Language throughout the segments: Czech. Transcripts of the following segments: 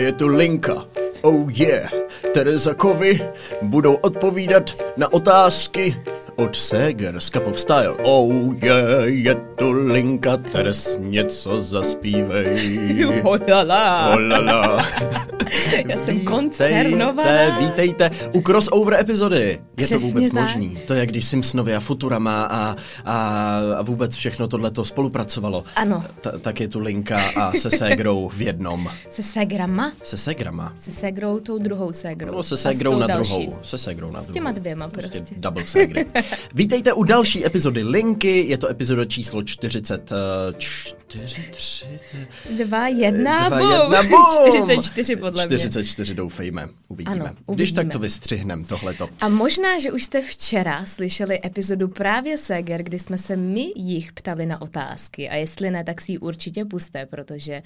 je tu Linka. Oh yeah. Tereza Kovy budou odpovídat na otázky od Seger z Cup of Style. Oh yeah, je tu Linka, Teres něco zaspívej. Holala. Holala. Já jsem konsternovaná. Vítejte u crossover epizody. Je Přesně to vůbec tak. možný? To je, když Simpsonovi a Futurama a, a, a vůbec všechno tohleto spolupracovalo. Ano. Ta, tak je tu Linka a se Segrou v jednom. Se segrama? Se Segrama. Se segrou, tou druhou segrou. No, se s tou na další. druhou. Se segrou na S druhou. těma dvěma prostě. double segry. Vítejte u další epizody Linky, je to epizoda číslo 44. Dva, jedna, Dva, bum. jedna, bum. 44 podle mě. 44 doufejme, uvidíme. Ano, Když uvidíme. tak to vystřihnem tohleto. A možná, že už jste včera slyšeli epizodu právě Seger, kdy jsme se my jich ptali na otázky. A jestli ne, tak si ji určitě puste, protože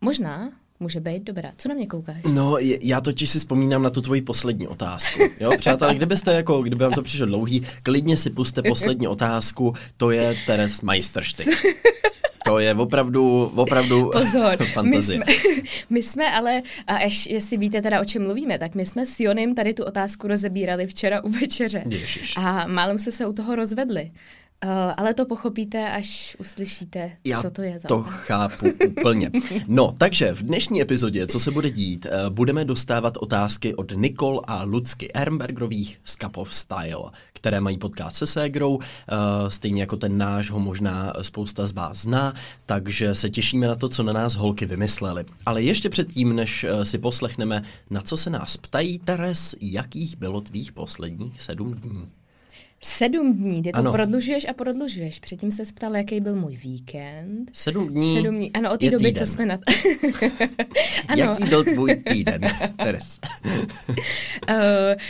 možná může být dobrá. Co na mě koukáš? No, je- já totiž si vzpomínám na tu tvoji poslední otázku. Jo, přátelé, kdybyste jako, kdyby vám to přišlo dlouhý, klidně si puste poslední otázku, to je Teres Majstrštyk. To je opravdu, opravdu Pozor, my fantazie. jsme, my jsme ale, a až jestli víte teda o čem mluvíme, tak my jsme s Jonem tady tu otázku rozebírali včera u večeře. Ježiš. A málem se se u toho rozvedli. Uh, ale to pochopíte, až uslyšíte, Já co to je za to otázku. chápu úplně. No, takže v dnešní epizodě, co se bude dít, eh, budeme dostávat otázky od Nikol a Lucky Ehrenbergerových z Cup of Style, které mají podcast se Ségrou, eh, stejně jako ten náš ho možná spousta z vás zná, takže se těšíme na to, co na nás holky vymysleli. Ale ještě předtím, než eh, si poslechneme, na co se nás ptají, Teres, jakých bylo tvých posledních sedm dní? Sedm dní, ty to Ano. prodlužuješ a prodlužuješ. Předtím se ptal, jaký byl můj víkend. Sedm dní Sedm dní, ano, od té doby, týden. co jsme na... ano, Jaký byl tvůj týden, Teres? uh,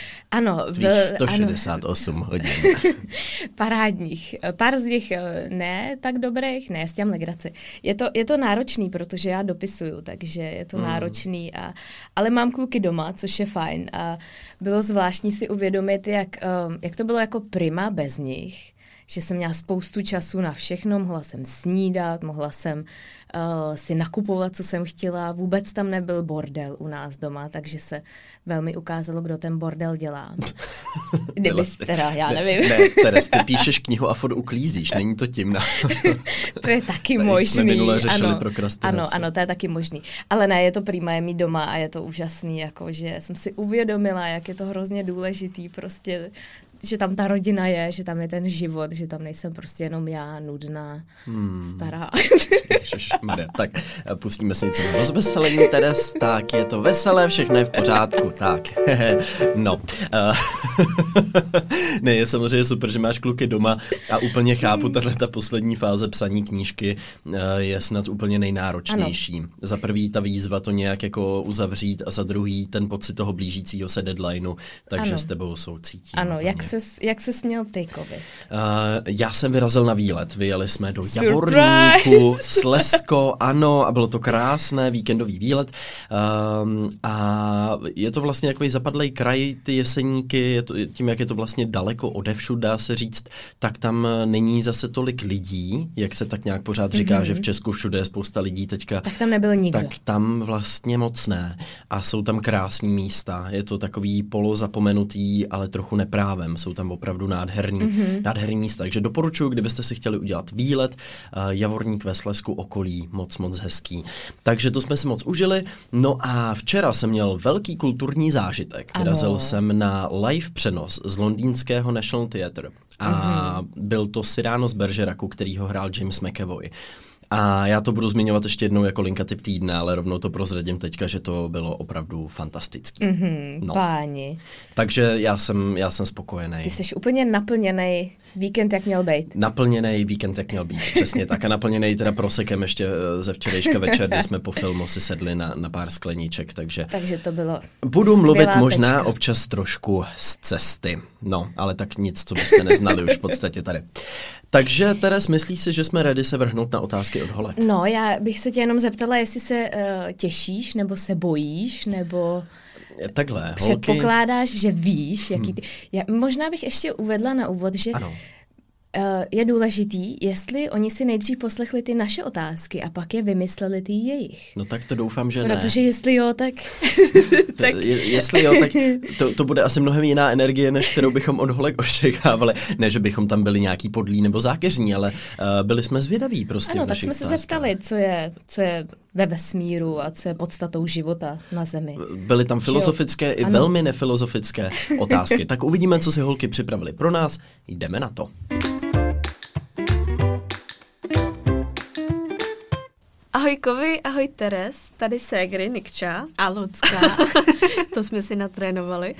ano, Tvých byl, 168 hodin. parádních. Pár z nich eh, ne tak dobrých, ne, s těm legraci. Je to, je to náročný, protože já dopisuju, takže je to Hmm. mm. náročný. A, ale mám kluky doma, což je fajn. A bylo zvláštní si uvědomit, jak, eh, jak to bylo jako prima bez nich. Že jsem měla spoustu času na všechno, mohla jsem snídat, mohla jsem uh, si nakupovat, co jsem chtěla. Vůbec tam nebyl bordel u nás doma, takže se velmi ukázalo, kdo ten bordel dělá. Kdyby Vlastně- teda, já nevím. Ne, ne Teres, ty píšeš knihu a furt uklízíš, není to tím. Na... To je taky Tady možný. jsme minule řešili ano, ano, ano, to je taky možný. Ale ne, je to prima, je mít doma a je to úžasný, jako, že jsem si uvědomila, jak je to hrozně důležitý, prostě, že tam ta rodina je, že tam je ten život, že tam nejsem prostě jenom já, nudná, hmm. stará. Ježišmarja, tak eh, pustíme si něco rozveselení, Teres, tak je to veselé, všechno je v pořádku, tak, no. eh, ne, je samozřejmě super, že máš kluky doma a úplně chápu, tahle ta poslední fáze psaní knížky eh, je snad úplně nejnáročnější. Ano. Za prvý ta výzva to nějak jako uzavřít a za druhý ten pocit toho blížícího se deadlineu, takže Ano. s tebou soucítím. ano, úplně. jak jak se směl ty, Kovi? Uh, já jsem vyrazil na výlet, vyjeli jsme do Surprise! Javorníku, Slesko, ano, a bylo to krásné, víkendový výlet. Um, a je to vlastně takový zapadlej kraj, ty jeseníky, je to, tím, jak je to vlastně daleko odevšud, dá se říct, tak tam není zase tolik lidí, jak se tak nějak pořád říká, mm-hmm. že v Česku všude je spousta lidí teďka. Tak tam nebyl nikdo. Tak tam vlastně moc ne. A jsou tam krásní místa. Je to takový polozapomenutý, ale trochu neprávem. Jsou tam opravdu nádherný, mm-hmm. nádherný místa. Takže doporučuji, kdybyste si chtěli udělat výlet, uh, Javorník ve Slesku okolí, moc, moc hezký. Takže to jsme si moc užili. No a včera jsem měl velký kulturní zážitek. Ano. Vyrazil jsem na live přenos z londýnského National Theatre. A mm-hmm. byl to Cyrano z Bergeracu, který ho hrál James McAvoy. A já to budu zmiňovat ještě jednou jako linka typ týdne, ale rovnou to prozradím teďka, že to bylo opravdu fantastický. Mhm, No. Páni, Takže já jsem, já jsem spokojený. ty jsi úplně naplněný víkend, jak měl být. Naplněný víkend, jak měl být, přesně tak. A naplněný teda prosekem ještě eh, ze včerejška večer, kdy jsme po filmu si sedli na, na pár skleníček, takže Takže to bylo budu mluvit možná tečka. občas trošku z cesty. No, ale tak nic, co byste neznali už v podstatě tady. Takže Teres, myslíš si, že jsme ready se vrhnout na otázky od holek? No, já bych se tě jenom zeptala, jestli se uh, těšíš, nebo se bojíš, nebo Takhle, holky... předpokládáš, že víš, jaký ty... Já, možná bych ještě uvedla na úvod, že Ano. Uh, je důležitý, jestli oni si nejdřív poslechli ty naše otázky a pak je vymysleli ty jejich. No tak to doufám, že ne. Protože jestli jo, tak... tak... Je, jestli jo, tak to, to bude asi mnohem jiná energie, než kterou bychom od holek očekávali. Ne, že bychom tam byli nějaký podlí nebo zákeřní, ale uh, byli jsme zvědaví prostě. Ano, tak jsme se zeptali, co je, co je ve vesmíru a co je podstatou života na Zemi. Byly tam filozofické i ano. velmi nefilozofické otázky. tak uvidíme, co si holky připravili pro nás. Jdeme na to. Ahoj Kovi, ahoj Teres, tady Ségry, Nikča. A Lucka. to jsme si natrénovali.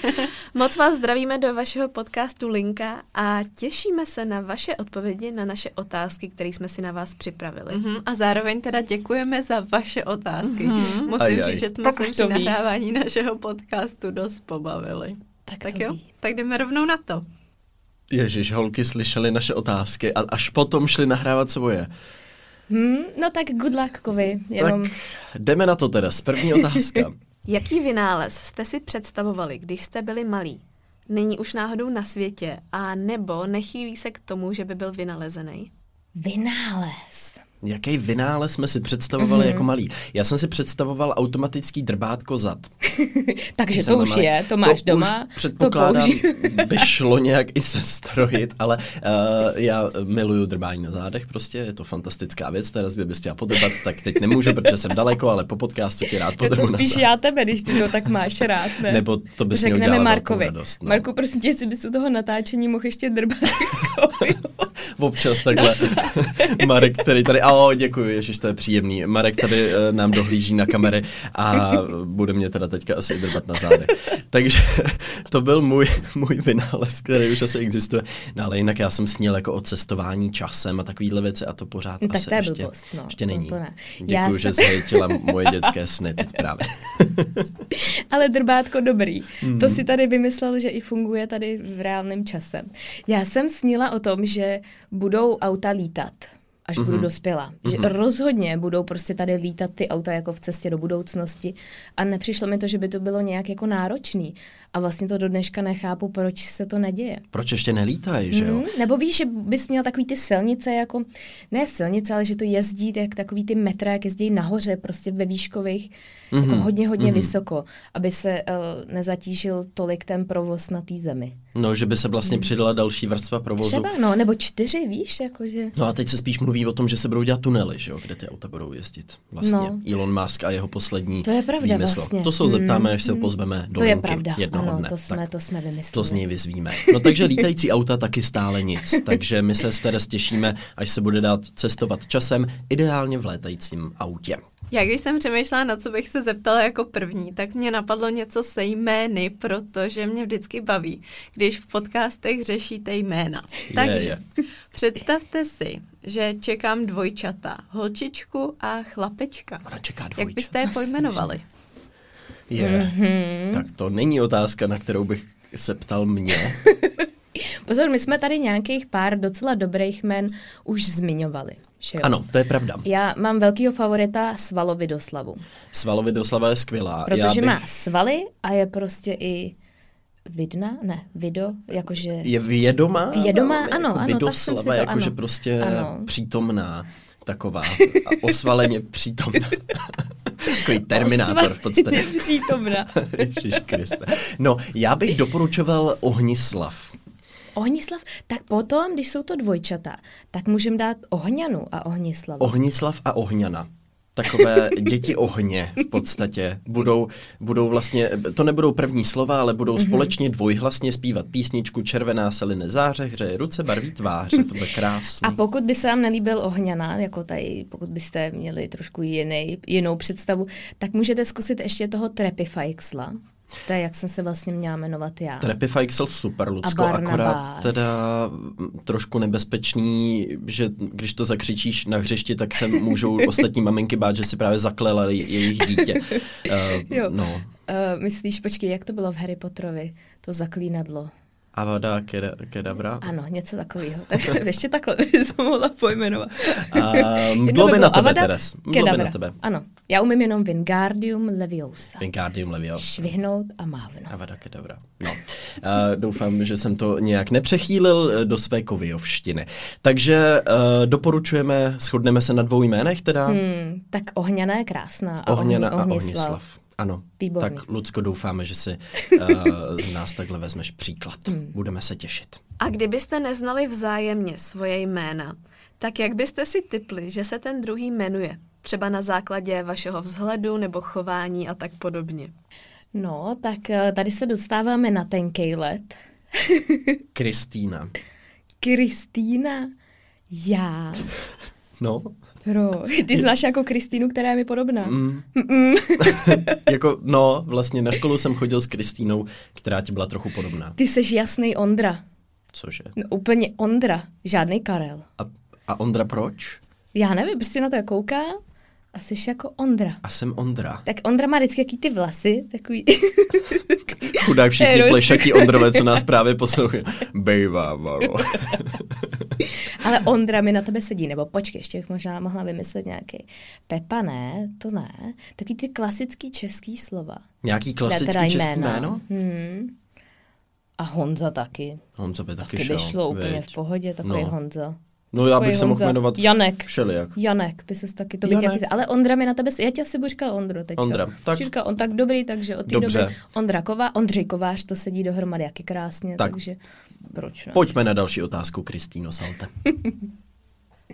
Moc vás zdravíme do vašeho podcastu Linka a těšíme se na vaše odpovědi na naše otázky, které jsme si na vás připravili. Mm-hmm. A zároveň teda děkujeme za vaše otázky. Mm-hmm. Musím říct, že jsme se při nahrávání našeho podcastu dost pobavili. Tak, tak jo, tak jdeme rovnou na to. Ježíš, holky slyšely naše otázky a až potom šli nahrávat svoje. Hmm, no tak good luck, Kovi. Jenom... Tak jdeme na to teda. První otázka. Jaký vynález jste si představovali, když jste byli malí? Není už náhodou na světě a nebo nechýlí se k tomu, že by byl vynalezený? Vynález. Jaký vynález jsme si představovali mm-hmm. jako malý? Já jsem si představoval automatický drbátko zad. Takže to už malý. je, to máš to doma. Už předpokládám, to by šlo nějak i sestrojit, ale uh, já miluju drbání na zádech, prostě je to fantastická věc. Teraz, kdybys chtěla podrbat, tak teď nemůžu, protože jsem daleko, ale po podcastu ti rád podrbu. To spíš já tebe, když ty to tak máš rád, ne? Nebo to bys Řekneme Markovi. Radost, no. Marku, prosím tě, jestli bys u toho natáčení mohl ještě drbat. Občas takhle. Marek, který tady o, děkuji, ježiš, to je příjemný. Marek tady uh, nám dohlíží na kamery a bude mě teda teďka asi drbat na zádech. Takže to byl můj, můj vynález, který už asi existuje. No ale jinak já jsem snil jako o cestování časem a takovýhle věci a to pořád no, asi tak to je ještě, blbost, no, ještě není. To, to ne. Děkuji, já že jsem... zhejtila moje dětské sny teď právě. ale drbátko dobrý. Hmm. To si tady vymyslel, že i funguje tady v reálném čase. Já jsem snila o tom, že budou auta lítat až mm-hmm. budu mhm. dospělá. Že mm-hmm. rozhodně budou prostě tady lítat ty auta jako v cestě do budoucnosti a nepřišlo mi to, že by to bylo nějak jako náročný. A vlastně to do dneška nechápu, proč se to neděje. Proč ještě nelítají, že jo? Mm, nebo víš, že bys měl takový ty silnice, jako, ne silnice, ale že to jezdí jak takový ty metra, jak jezdí nahoře, prostě ve výškových, mm-hmm. jako hodně, hodně mm-hmm. vysoko, aby se uh, nezatížil tolik ten provoz na té zemi. No, že by se vlastně mm. přidala další vrstva provozu. Třeba, no, nebo čtyři, víš, jakože. No a teď se spíš mluví o tom, že se budou dělat tunely, že jo, kde ty auta budou jezdit. Vlastně no. Elon Musk a jeho poslední To je pravda výmysl. vlastně. To se zeptáme, až se ho mm. pozveme do To je pravda, jednoho ano, dne. to jsme, tak to jsme vymysleli. To z něj vyzvíme. No takže lítající auta taky stále nic. Takže my se s Teres těšíme, až se bude dát cestovat časem, ideálně v létajícím autě. Já když jsem přemýšlela, na co bych se zeptala jako první, tak mě napadlo něco se jmény, protože mě vždycky baví, když v podcastech řešíte jména. Je, Takže je. představte si, že čekám dvojčata, holčičku a chlapečka. Ona čeká dvojčata. Jak byste je pojmenovali? Je, mm-hmm. tak to není otázka, na kterou bych se ptal mě. Pozor, my jsme tady nějakých pár docela dobrých jmen už zmiňovali. Že jo? Ano, to je pravda. Já mám velkýho favorita Svalovidoslavu. Svalovidoslava je skvělá. Protože bych... má svaly a je prostě i vidna, ne, video, jakože... Je vědomá? Vědomá, ano, jako ano, vidoslava, tak jsem si to, jakože ano. prostě ano. přítomná taková a osvaleně přítomná. Takový terminátor v podstatě. přítomná. Kriste. No, já bych doporučoval Ohnislav. Ohnislav, tak potom, když jsou to dvojčata, tak můžeme dát Ohňanu a Ohnislav. Ohnislav a Ohňana takové děti ohně v podstatě. Budou, budou vlastně, to nebudou první slova, ale budou mm-hmm. společně dvojhlasně zpívat písničku Červená se line záře, hřeje ruce, barví tváře, to bude krásné. A pokud by se vám nelíbil ohňaná, jako tady, pokud byste měli trošku jiný, jinou představu, tak můžete zkusit ještě toho Trepifajksla. To je, jak jsem se vlastně měla jmenovat já. Trepifajksel super, Lucko, akorát teda trošku nebezpečný, že když to zakřičíš na hřišti, tak se můžou ostatní maminky bát, že si právě zaklela jejich dítě. Uh, jo. No. Uh, myslíš, počkej, jak to bylo v Harry Potterovi, to zaklínadlo? Avada Kedavra? Ano, něco takového. Tak ještě takhle jsem mohla pojmenovat. Uh, bylo by na tebe, Teres. Bylo by na tebe. Ano, já umím jenom Wingardium Leviosa. Wingardium Leviosa. Švihnout a mávnout. Avada Kedavra. No. doufám, že jsem to nějak nepřechýlil do své koviovštiny. Takže uh, doporučujeme, shodneme se na dvou jménech teda? Hmm, tak Ohňana je krásná a Ohňana ohni, a Ohnislav. Ano, Výborný. tak Lucko doufáme, že si uh, z nás takhle vezmeš příklad. Hmm. Budeme se těšit. A kdybyste neznali vzájemně svoje jména, tak jak byste si typli, že se ten druhý jmenuje? Třeba na základě vašeho vzhledu nebo chování a tak podobně. No, tak eh, tady se dostáváme na ten let. Kristýna. Kristýna? Já. No. Pro. Ty znáš jako Kristýnu, která je mi podobná. Mm. jako, no, vlastně na školu jsem chodil s Kristýnou, která ti byla trochu podobná. Ty jsi jasný Ondra. Cože? No, úplně Ondra, žádný Karel. A, a Ondra proč? Já nevím, prostě na to kouká a jsi jako Ondra. A jsem Ondra. Tak Ondra má vždycky jaký ty vlasy, takový... Chudák všichni plešatí Ondrové, co nás právě poslouchají. Bejvá, malo. Ale Ondra mi na tebe sedí, nebo počkej, ještě bych možná mohla vymyslet nějaký. Pepa ne, to ne. Takový ty klasický český slova. Nějaký klasický český jméno? Hmm. A Honza taky. Honza by taky, taky šel. by šlo úplně v pohodě, takový no. Honza. No já bych se mohl jmenovat Janek. všelijak. Janek by se taky, to by tě, ale Ondra mi na tebe, já tě asi budu říkat Ondro teďka. Ondra, tak. Říká, on tak dobrý, takže od té doby Ondra Ková, Ondřej Kovář, to sedí dohromady jaký krásně, tak. takže proč ne? Pojďme na další otázku, Kristýno Salte.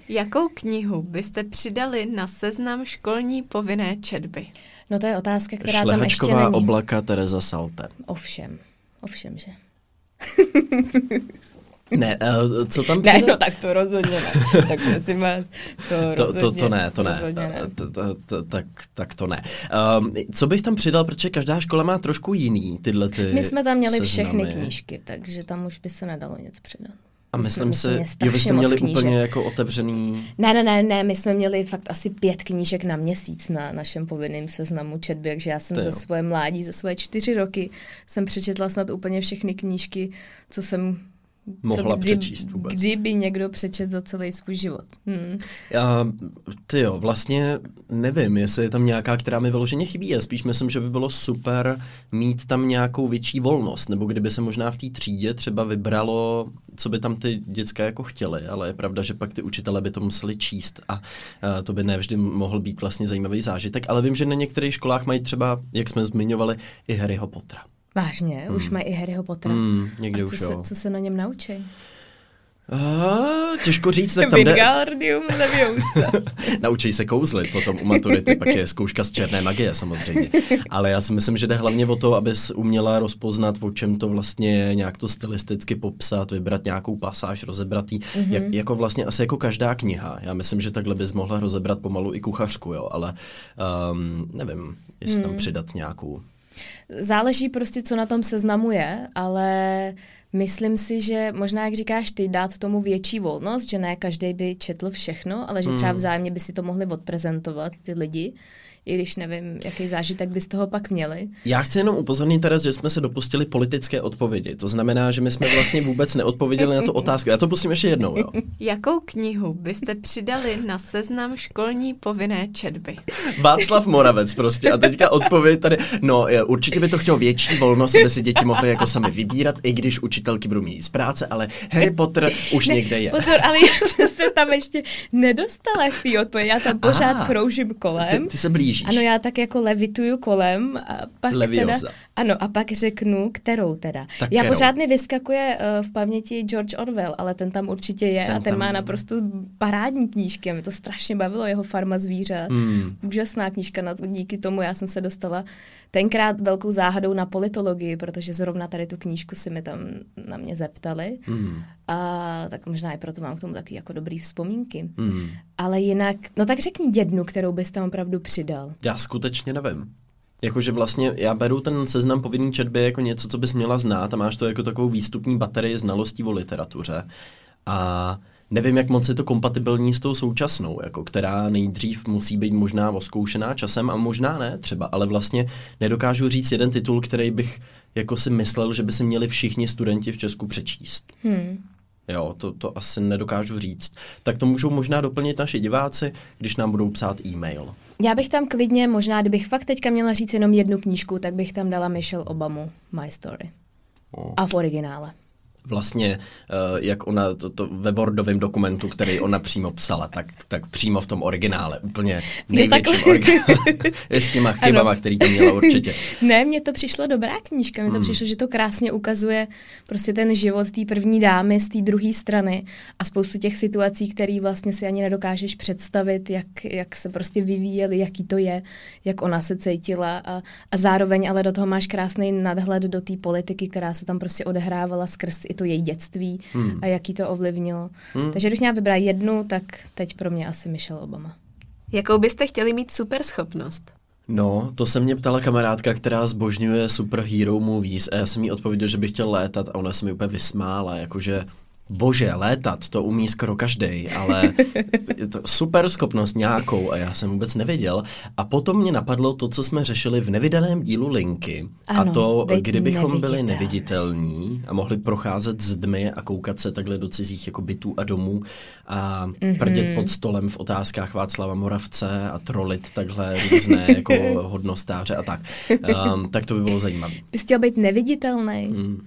Jakou knihu byste přidali na seznam školní povinné četby? No to je otázka, která tam ještě není. oblaka Tereza Salte. Ovšem, ovšem, že. Ne, uh, co tam přijde? Ne, no tak to rozhodně ne. tak prosím vás, to, to, to, to ne, to ne. ne. To, to, to, tak, tak to ne. Um, co bych tam přidal, protože každá škola má trošku jiný tyhle ty My jsme tam měli seznamy. všechny knížky, takže tam už by se nedalo nic přidat. A myslím, si, jo, vy jste měli knížek. úplně jako otevřený... Ne, ne, ne, ne, my jsme měli fakt asi pět knížek na měsíc na našem povinném seznamu četby, takže já jsem ze svoje mládí, ze svoje čtyři roky jsem přečetla snad úplně všechny knížky, co jsem mohla kdy, přečíst vůbec. Kdyby někdo přečet za celý svůj život. Hmm. Já, ty jo, vlastně nevím, jestli je tam nějaká, která mi vyloženě chybí. Já spíš myslím, že by bylo super mít tam nějakou větší volnost, nebo kdyby se možná v té třídě třeba vybralo, co by tam ty děcka jako chtěli, ale je pravda, že pak ty učitele by to museli číst a, a to by nevždy mohl být vlastně zajímavý zážitek, ale vím, že na některých školách mají třeba, jak jsme zmiňovali, i Harryho Pottera. Vážně? Hmm. Už mají i Harryho Pottera? Hmm, někdy A co už se, jo. co se na něm naučí? Uh, těžko říct, tak tam jde... Naučí se kouzlit potom u maturity, pak je zkouška z černé magie samozřejmě. Ale já si myslím, že jde hlavně o to, abys uměla rozpoznat, o čem to vlastně je, nějak to stylisticky popsat, vybrat nějakou pasáž, rozebratý, mm-hmm. jak, jako vlastně asi jako každá kniha. Já myslím, že takhle bys mohla rozebrat pomalu i kuchařku, jo, ale um, nevím, jestli mm. tam přidat nějakou Záleží prostě, co na tom seznamu je, ale myslím si, že možná, jak říkáš ty, dát tomu větší volnost, že ne každý by četl všechno, ale že třeba hmm. vzájemně by si to mohli odprezentovat ty lidi i když nevím, jaký zážitek by z toho pak měli. Já chci jenom upozornit teraz, že jsme se dopustili politické odpovědi. To znamená, že my jsme vlastně vůbec neodpověděli na tu otázku. Já to pustím ještě jednou. Jo. Jakou knihu byste přidali na seznam školní povinné četby? Václav Moravec prostě. A teďka odpověď tady. No, určitě by to chtělo větší volnost, aby si děti mohly jako sami vybírat, i když učitelky budou mít z práce, ale Harry Potter už ne, někde je. Pozor, ale já jsem se tam ještě nedostala k té odpovědi. Já tam pořád ah, kroužím kolem. Ty, ty se blíží Ježíš. Ano, já tak jako levituju kolem a pak Leviosa. teda, ano, a pak řeknu, kterou teda. Tak já kterou? pořád mi vyskakuje uh, v paměti George Orwell, ale ten tam určitě je ten a ten tam... má naprosto parádní knížky a mě to strašně bavilo, jeho farma zvířat. Hmm. Úžasná knížka, na to, díky tomu já jsem se dostala tenkrát velkou záhadou na politologii, protože zrovna tady tu knížku si mi tam na mě zeptali. Hmm. A tak možná i proto mám k tomu taky jako dobrý vzpomínky. Hmm. Ale jinak, no tak řekni jednu, kterou bys tam opravdu přidal. Já skutečně nevím. Jakože vlastně já beru ten seznam povinný četby jako něco, co bys měla znát a máš to jako takovou výstupní baterii znalostí o literatuře. A nevím, jak moc je to kompatibilní s tou současnou, jako která nejdřív musí být možná oskoušená časem a možná ne třeba, ale vlastně nedokážu říct jeden titul, který bych jako si myslel, že by si měli všichni studenti v Česku přečíst. Hmm. Jo, to, to asi nedokážu říct. Tak to můžou možná doplnit naši diváci, když nám budou psát e-mail. Já bych tam klidně, možná kdybych fakt teďka měla říct jenom jednu knížku, tak bych tam dala Michelle Obamu, My Story. A v originále vlastně, uh, jak ona to, to ve Wordovém dokumentu, který ona přímo psala, tak, tak přímo v tom originále, úplně největším originále. s těma chybama, ano. který to měla určitě. Ne, mně to přišlo dobrá knížka, mně to hmm. přišlo, že to krásně ukazuje prostě ten život té první dámy z té druhé strany a spoustu těch situací, které vlastně si ani nedokážeš představit, jak, jak se prostě vyvíjely, jaký to je, jak ona se cítila a, a zároveň ale do toho máš krásný nadhled do té politiky, která se tam prostě odehrávala skrz i to její dětství hmm. a jaký to ovlivnilo. Hmm. Takže když měla vybrat jednu, tak teď pro mě asi Michelle Obama. Jakou byste chtěli mít super schopnost? No, to se mě ptala kamarádka, která zbožňuje superhero movies a já jsem jí odpověděl, že bych chtěl létat a ona se mi úplně vysmála, jakože Bože, létat, to umí skoro každý, ale je to super schopnost nějakou a já jsem vůbec nevěděl. A potom mě napadlo to, co jsme řešili v nevydaném dílu Linky. Ano, a to, kdybychom byli neviditelní a mohli procházet z dmy a koukat se takhle do cizích jako bytů a domů a mm-hmm. prdět pod stolem v otázkách Václava Moravce a trolit takhle různé jako hodnostáře a tak. Um, tak to by bylo zajímavé. Bys chtěl být neviditelný? Mm.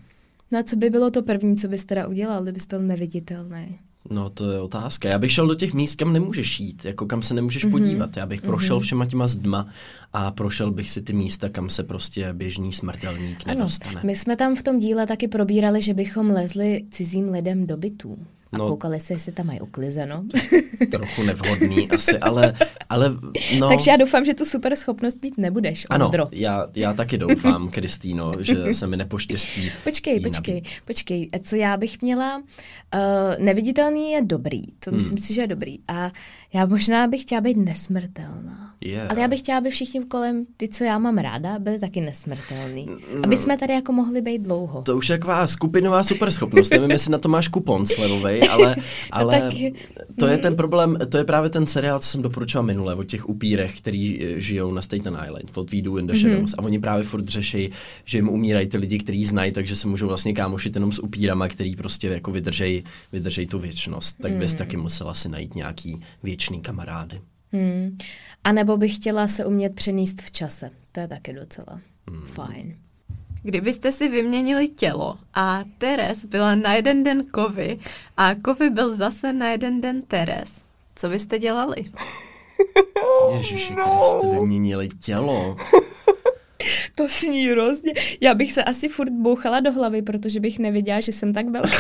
No a co by bylo to první, co bys teda udělal, kdybys byl neviditelný? No to je otázka. Já bych šel do těch míst, kam nemůžeš jít, jako kam se nemůžeš mm-hmm. podívat. Já bych prošel mm-hmm. všema těma zdma a prošel bych si ty místa, kam se prostě běžný smrtelník nedostane. Ano, my jsme tam v tom díle taky probírali, že bychom lezli cizím lidem do bytů. A no, koukali se, jestli tam mají uklizeno. Trochu nevhodný asi, ale, ale no. Takže já doufám, že tu super schopnost mít nebudeš, Ano, já, já taky doufám, Kristýno, že se mi nepoštěstí. Počkej, počkej, nabít. počkej. Co já bych měla? Uh, neviditelný je dobrý, to hmm. myslím si, že je dobrý. A já možná bych chtěla být nesmrtelná. Yeah. Ale já bych chtěla, aby všichni kolem, ty, co já mám ráda, byli taky nesmrtelní. No, aby jsme tady jako mohli být dlouho. To už je taková skupinová superschopnost. Nevím, jestli na to máš kupon ale, ale tak... to je ten problém, to je právě ten seriál, co jsem doporučoval minule, o těch upírech, který eh, žijou na Staten Island, od We Do in the mhm. Shadows. Mm-hmm. A oni právě furt řeší, že jim umírají ty lidi, kteří znají, takže se můžou vlastně kámošit jenom s upírama, který prostě jako vydržej, vydržej tu věčnost. Tak bys mm. taky musela si najít nějaký věčný kamarády. Hmm. A nebo bych chtěla se umět přenést v čase. To je taky docela hmm. fajn. Kdybyste si vyměnili tělo a Teres byla na jeden den Kovy a Kovy byl zase na jeden den Teres, co byste dělali? Ježiši Kriste, vyměnili tělo. To sní hrozně. Já bych se asi furt bouchala do hlavy, protože bych nevěděla, že jsem tak velká.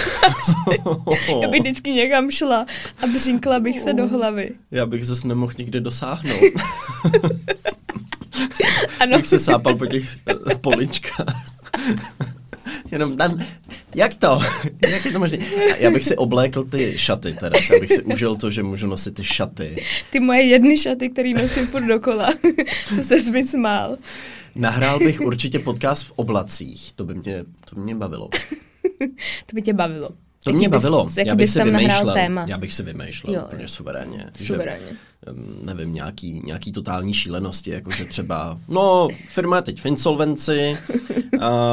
Já bych vždycky někam šla a břinkla bych se do hlavy. Já bych zase nemohl nikdy dosáhnout. ano. Bych se sápal po těch eh, poličkách. Jenom tam, jak to? Jak je to možné? Já bych si oblékl ty šaty teda, já bych si užil to, že můžu nosit ty šaty. Ty moje jedny šaty, který nosím furt dokola. to se mi smál. Nahrál bych určitě podcast v oblacích, to by mě, to by mě bavilo. to by tě bavilo. To mě bavilo, já bych si vymýšlel, téma. já bych si vymýšlel jo, úplně suverénně. Suverénně. Že, nevím, nějaký, nějaký totální šílenosti, jakože třeba, no, firma je teď v insolvenci,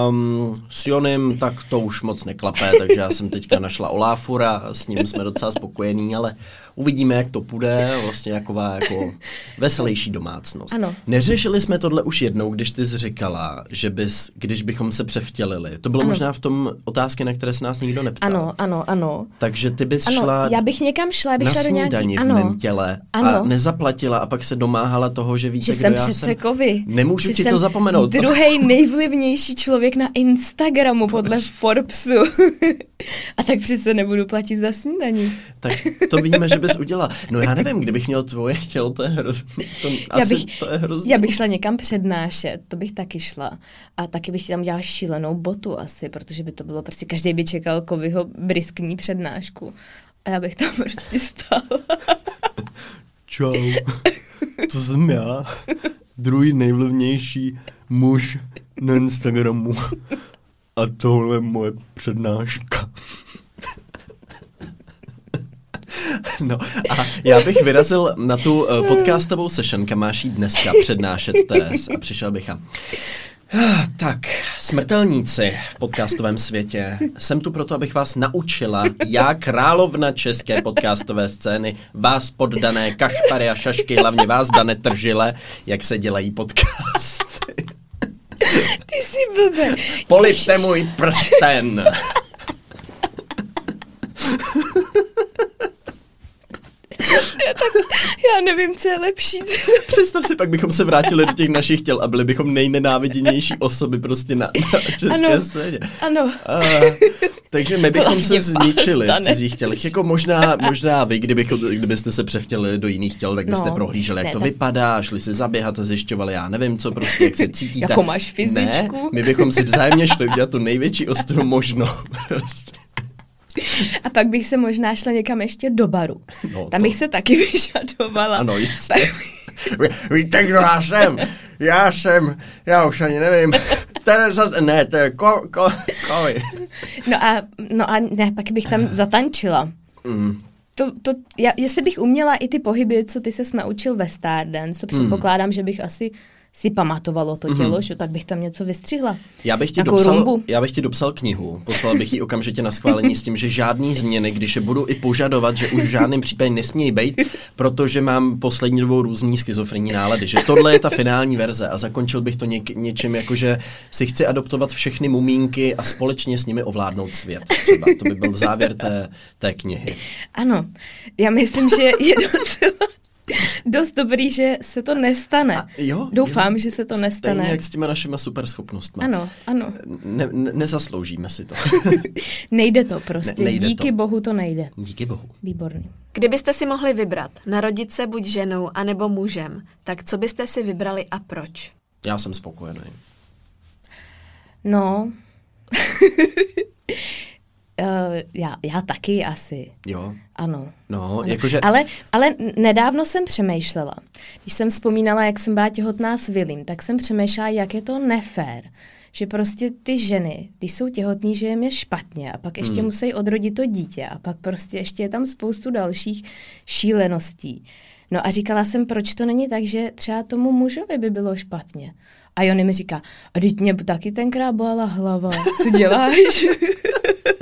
um, s Jonem tak to už moc neklape, takže já jsem teďka našla Oláfura, s ním jsme docela spokojení, ale uvidíme, jak to půjde, vlastně jaková jako veselější domácnost. Ano. Neřešili jsme tohle už jednou, když ty jsi říkala, že bys, když bychom se převtělili. To bylo ano. možná v tom otázky, na které se nás nikdo neptal. Ano, ano, ano. Takže ty bys ano, šla já bych někam šla, bych na šla do nějaký... v ano. mém těle ano. a nezaplatila a pak se domáhala toho, že víte, že jsem přece kovy. Nemůžu že ti to zapomenout. Druhý nejvlivnější člověk na Instagramu podle Forbesu. a tak přece nebudu platit za snídaní. tak to víme, že bys udělala. No já nevím, kdybych měl tvoje tělo, to je hrozný. To, já asi bych, to je hrozný. Já bych šla někam přednášet, to bych taky šla. A taky bych si tam dělala šílenou botu asi, protože by to bylo prostě, každý by čekal kovyho briskní přednášku. A já bych tam prostě stála. Čau, to jsem já, druhý nejvlivnější muž na Instagramu. A tohle je moje přednáška. No a já bych vyrazil na tu uh, podcastovou session, kam máš jít dneska přednášet, Teres, a přišel bych a... Tak, smrtelníci v podcastovém světě. Jsem tu proto, abych vás naučila, já královna české podcastové scény, vás poddané kašpary a šašky, hlavně vás, Dane Tržile, jak se dělají podcasty. Ty jsi blbý. Polipte můj prsten. Já nevím, co je lepší. Představ si, pak bychom se vrátili do těch našich těl a byli bychom nejnenáviděnější osoby prostě na, na české Ano. scéně. Ano. Uh, takže my bychom Vlastně se zničili v cizích tělech. Jako možná, možná vy, kdybychom, kdybyste se převtěli do jiných těl, tak byste No, prohlíželi, jak ne, to tak- vypadá, šli si zaběhat a zjišťovali, já nevím co, prostě jak se cítíte. Jako máš fyzičku? Ne, my bychom si vzájemně šli udělat tu největší ostru možnou. Prostě. A pak bych se možná šla někam ještě do baru. No, Tam to- bych se taky vyžadovala. Ano, jistě. Ví- Víte, kdo já jsem? Já jsem, já už ani nevím. Tereza, ne, to je ko, ko, koli. No a, no a ne, taky bych tam zatančila. Mm. To, to, já, jestli bych uměla i ty pohyby, co ty ses naučil ve Stardance, to předpokládám, že bych asi si pamatovalo to tělo, že tak bych tam něco vystřihla. Já bych, ti dopsal, rumbu. já bych ti dopsal knihu, poslal bych ji okamžitě na schválení s tím, že žádný změny, když je budu i požadovat, že už v žádném případě nesmějí být, protože mám poslední dobou různý schizofrenní nálady, že tohle je ta finální verze a zakončil bych to něk, něčím jako, že si chci adoptovat všechny mumínky a společně s nimi ovládnout svět. Třeba to by byl závěr té, té knihy. Ano, já myslím, že je docela dost dobrý, že se to nestane. A jo, Doufám, jo. že se to Stejně nestane. jak s těma našima superschopnostmi. Ano, ano. Ne, ne, nezasloužíme si to. Nejde to prostě. Ne- nejde Díky to. bohu to nejde. Díky bohu. Výborný. Kdybyste si mohli vybrat, narodit se buď ženou, anebo mužem, tak co byste si vybrali a proč? Já jsem spokojený. No, Eh, já, já taky asi. Jo. Ano. No, jakože... Ale, ale nedávno jsem přemýšlela. Když jsem vzpomínala, jak jsem byla těhotná s Willym, tak jsem přemýšlela, jak je to nefér. Že prostě ty ženy, když jsou těhotný, že jim je špatně a pak ještě hmm. musí odrodit to dítě a pak prostě ještě je tam spoustu dalších šíleností. No a říkala jsem, proč to není tak, že třeba tomu mužovi by bylo špatně. A Jony mi říká, a teď mě taky tenkrát bolela hlava, co děláš?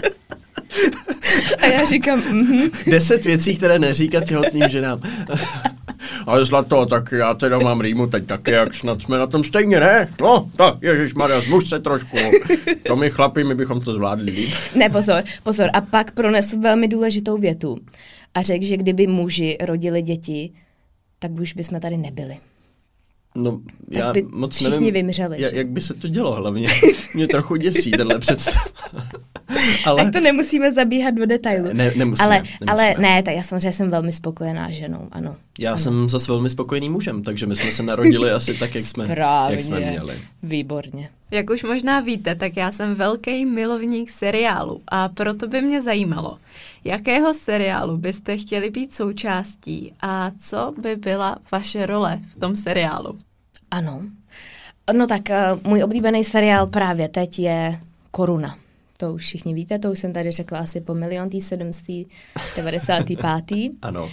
a já říkám, mhm. Deset věcí, které neříkat těhotným ženám. Ale zlato, tak já teda mám rýmu teď taky, jak snad jsme na tom stejně, ne? No, tak ježišmarja, zmuž se trošku. To my chlapi, my bychom to zvládli líp. Ne, pozor, pozor. A pak pronesl velmi důležitou větu. A řekl, že kdyby muži rodili děti, tak by už bychom tady nebyli. No, já by moc všichni nevím, vymřeli, jak, jak by se to dělo hlavně. Mě trochu děsí tenhle představ. Ale Tak to nemusíme zabíhat do detailu. Ne- nemusíme, ale, nemusíme. ale ne, tak já samozřejmě jsem velmi spokojená ženou, ano. já ano. jsem zase velmi spokojený mužem, takže my jsme se narodili asi tak, jak jsme, Správně. jak jsme měli. Výborně. Jak už možná víte, tak já jsem velký milovník seriálu a proto by mě zajímalo, jakého seriálu byste chtěli být součástí a co by byla vaše role v tom seriálu? Ano. No tak uh, můj oblíbený seriál právě teď je Koruna. To už všichni víte, to už jsem tady řekla asi po miliontý, sedmstý, devadesátý pátý. Ano,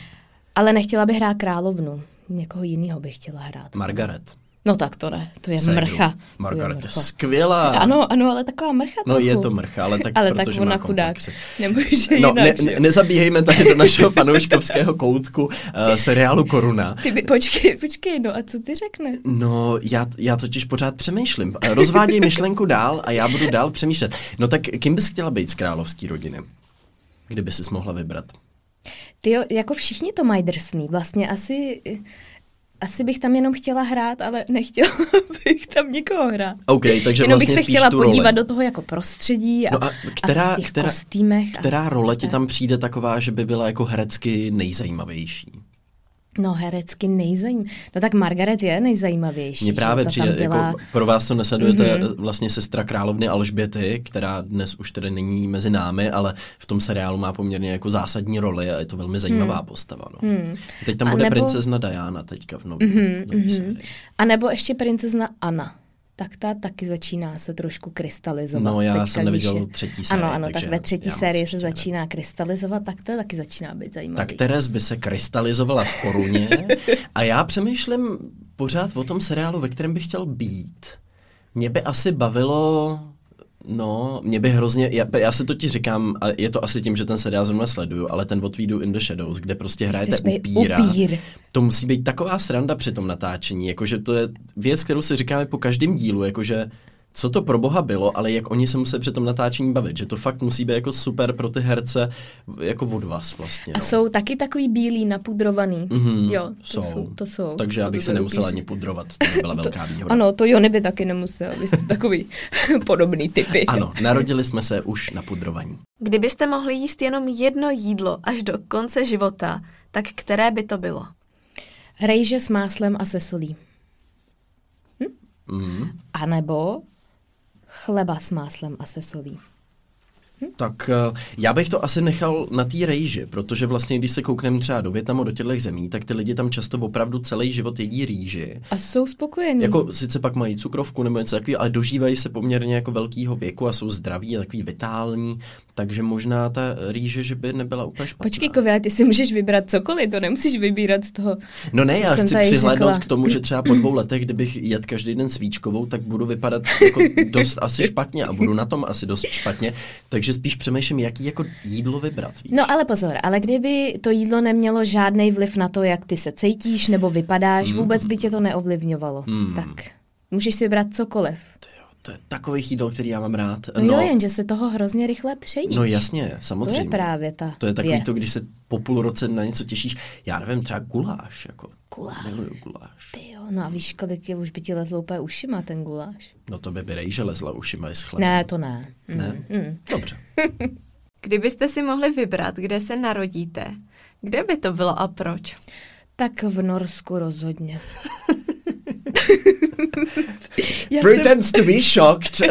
Ale nechtěla bych hrát královnu. Někoho jiného bych chtěla hrát. Margaret. No tak to ne, to je Ségru. mrcha. Margaret to je skvělá. Ano, ano, ale taková mrcha No trochu. je to mrcha, ale tak ale tak protože ona má chudák. Nemůže No, ne, jinak, ne, že? nezabíhejme tady do našeho fanouškovského koutku uh, seriálu Koruna. Ty by, počkej, počkej, no a co ty řekne? No, já, já totiž pořád přemýšlím. Eh, Rozváděj myšlenku dál a já budu dál přemýšlet. No tak kým bys chtěla být z královské rodiny? Kdyby si mohla vybrat. Ty jo, jako všichni to mají drsný. Vlastně asi, asi bych tam jenom chtěla hrát, ale nechtěla bych tam nikoho hrát. OK, takže jenom vlastně bych se chtěla podívat roli. do toho jako prostředí a, No a která, a v těch která, kostýmech. která a, role ti tam přijde taková, že by byla jako herecky nejzajímavější? No herecky nejzajím. No tak Margaret je nejzajímavější. Mně že právě přijde, tam dělá... jako pro vás to nesledujete, Mhm. mm-hmm. vlastně sestra královny Alžběty, která dnes už tedy není mezi námi, ale v tom seriálu má poměrně jako zásadní roli a je to velmi zajímavá hmm. postava. No. Hmm. Teď tam A bude nebo- princezna Diana teďka v novém Mhm, nový mhm. sérii. A nebo ještě princezna Anna. Tak ta taky začíná se trošku krystalizovat. No, já teďka, jsem neviděl je- třetí sérii, Ano, ano, tak ve třetí sérii se začíná krystalizovat, tak to taky začíná být zajímavý. Tak Teres by se krystalizovala v koruně a já přemýšlím pořád o tom seriálu, ve kterém bych chtěl být. Mě by asi bavilo No, mě by hrozně, já, já se to ti říkám, a je to asi tím, že ten seriál zrovna sleduju, ale ten We Do in the Shadows, kde prostě hrajete upíra, upír. to musí být taková sranda při tom natáčení, jakože to je věc, kterou si říkáme po každém dílu, jakože co to pro boha bylo, ale jak oni se musí při tom natáčení bavit, že to fakt musí být jako super pro ty herce, jako od vás vlastně. No. A jsou taky takový bílí, napudrovaný. Mm-hmm, jo, to jsou. jsou. To jsou. Takže já bych se nemusela ani pudrovat, to by byla velká výhoda. Ano, to Jony by taky nemusel, vy jste takový podobný typy. Ano, narodili jsme se už na pudrovaní. Kdybyste mohli jíst jenom jedno jídlo až do konce života, tak které by to bylo? Rejže s máslem a se solí. Hm? Mm. A nebo chleba s máslem a se solí. Hm? Tak uh, já bych to asi nechal na té rejži, protože vlastně, když se koukneme třeba do Větnamu, do těchto zemí, tak ty lidi tam často opravdu celý život jedí rýži. A jsou spokojení. Jako sice pak mají cukrovku nebo něco takového, ale dožívají se poměrně jako velkého věku a jsou zdraví a takový vitální, takže možná ta rýže, že by nebyla úplně špatná. Počkej, Kově, ty si můžeš vybrat cokoliv, to nemusíš vybírat z toho. No ne, já chci přihlédnout řekla. k tomu, že třeba po dvou letech, kdybych jet každý den svíčkovou, tak budu vypadat jako dost asi špatně a budu na tom asi dost špatně, takže spíš přemýšlím, jaký jako jídlo vybrat. Víš? No ale pozor, ale kdyby to jídlo nemělo žádný vliv na to, jak ty se cítíš nebo vypadáš, mm. vůbec by tě to neovlivňovalo. Mm. Tak můžeš si vybrat cokoliv. To je takový jídlo, který já mám rád. No, no jo, jenže se toho hrozně rychle přejíš. No jasně, samozřejmě. To je právě ta To je takový věc. to, když se po půl roce na něco těšíš. Já nevím, třeba guláš. Jako. Guláš. Miluju guláš. Ty jo, no a víš, kolik je, už by ti lezlo úplně ušima ten guláš? No to by by že lezla ušima i s chlebem. Ne, to ne. Ne? Mm. mm. Dobře. Kdybyste si mohli vybrat, kde se narodíte, kde by to bylo a proč? Tak v Norsku rozhodně. Pretends jsem... to be shocked.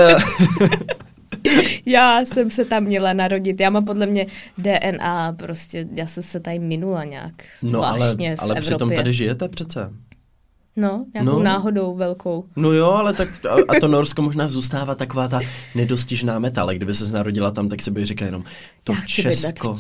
já jsem se tam měla narodit. Já mám podle mě DNA, prostě já jsem se tady minula nějak No ale, ale přitom tady žijete přece. No, nějakou no. náhodou velkou. No jo, ale tak a, a to Norsko možná zůstává taková ta nedostižná meta, ale kdyby se narodila tam, tak se by říkala jenom to Já Česko,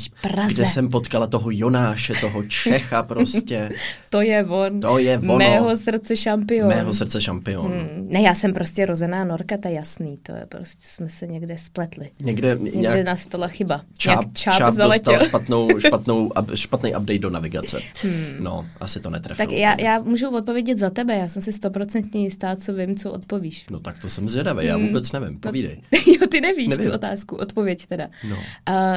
kde jsem potkala toho Jonáše, toho Čecha prostě. to je on. To je ono. Mého srdce šampion. Mého srdce šampion. Hmm. Ne, já jsem prostě rozená Norka, to je jasný, to je prostě, jsme se někde spletli. Někde, někde nějak nastala chyba. Čáp, čáp, čáp dostal špatnou, špatnou, špatný update do navigace. Hmm. No, asi to netrefil. Tak já, já můžu odpovědět za tebe, já jsem si stoprocentně jistá, co vím, co odpovíš. No tak to jsem zvědavý, já hmm. vůbec nevím, no, povídej. No, jo, ty nevíš nevím. tu otázku, odpověď teda. No. Uh,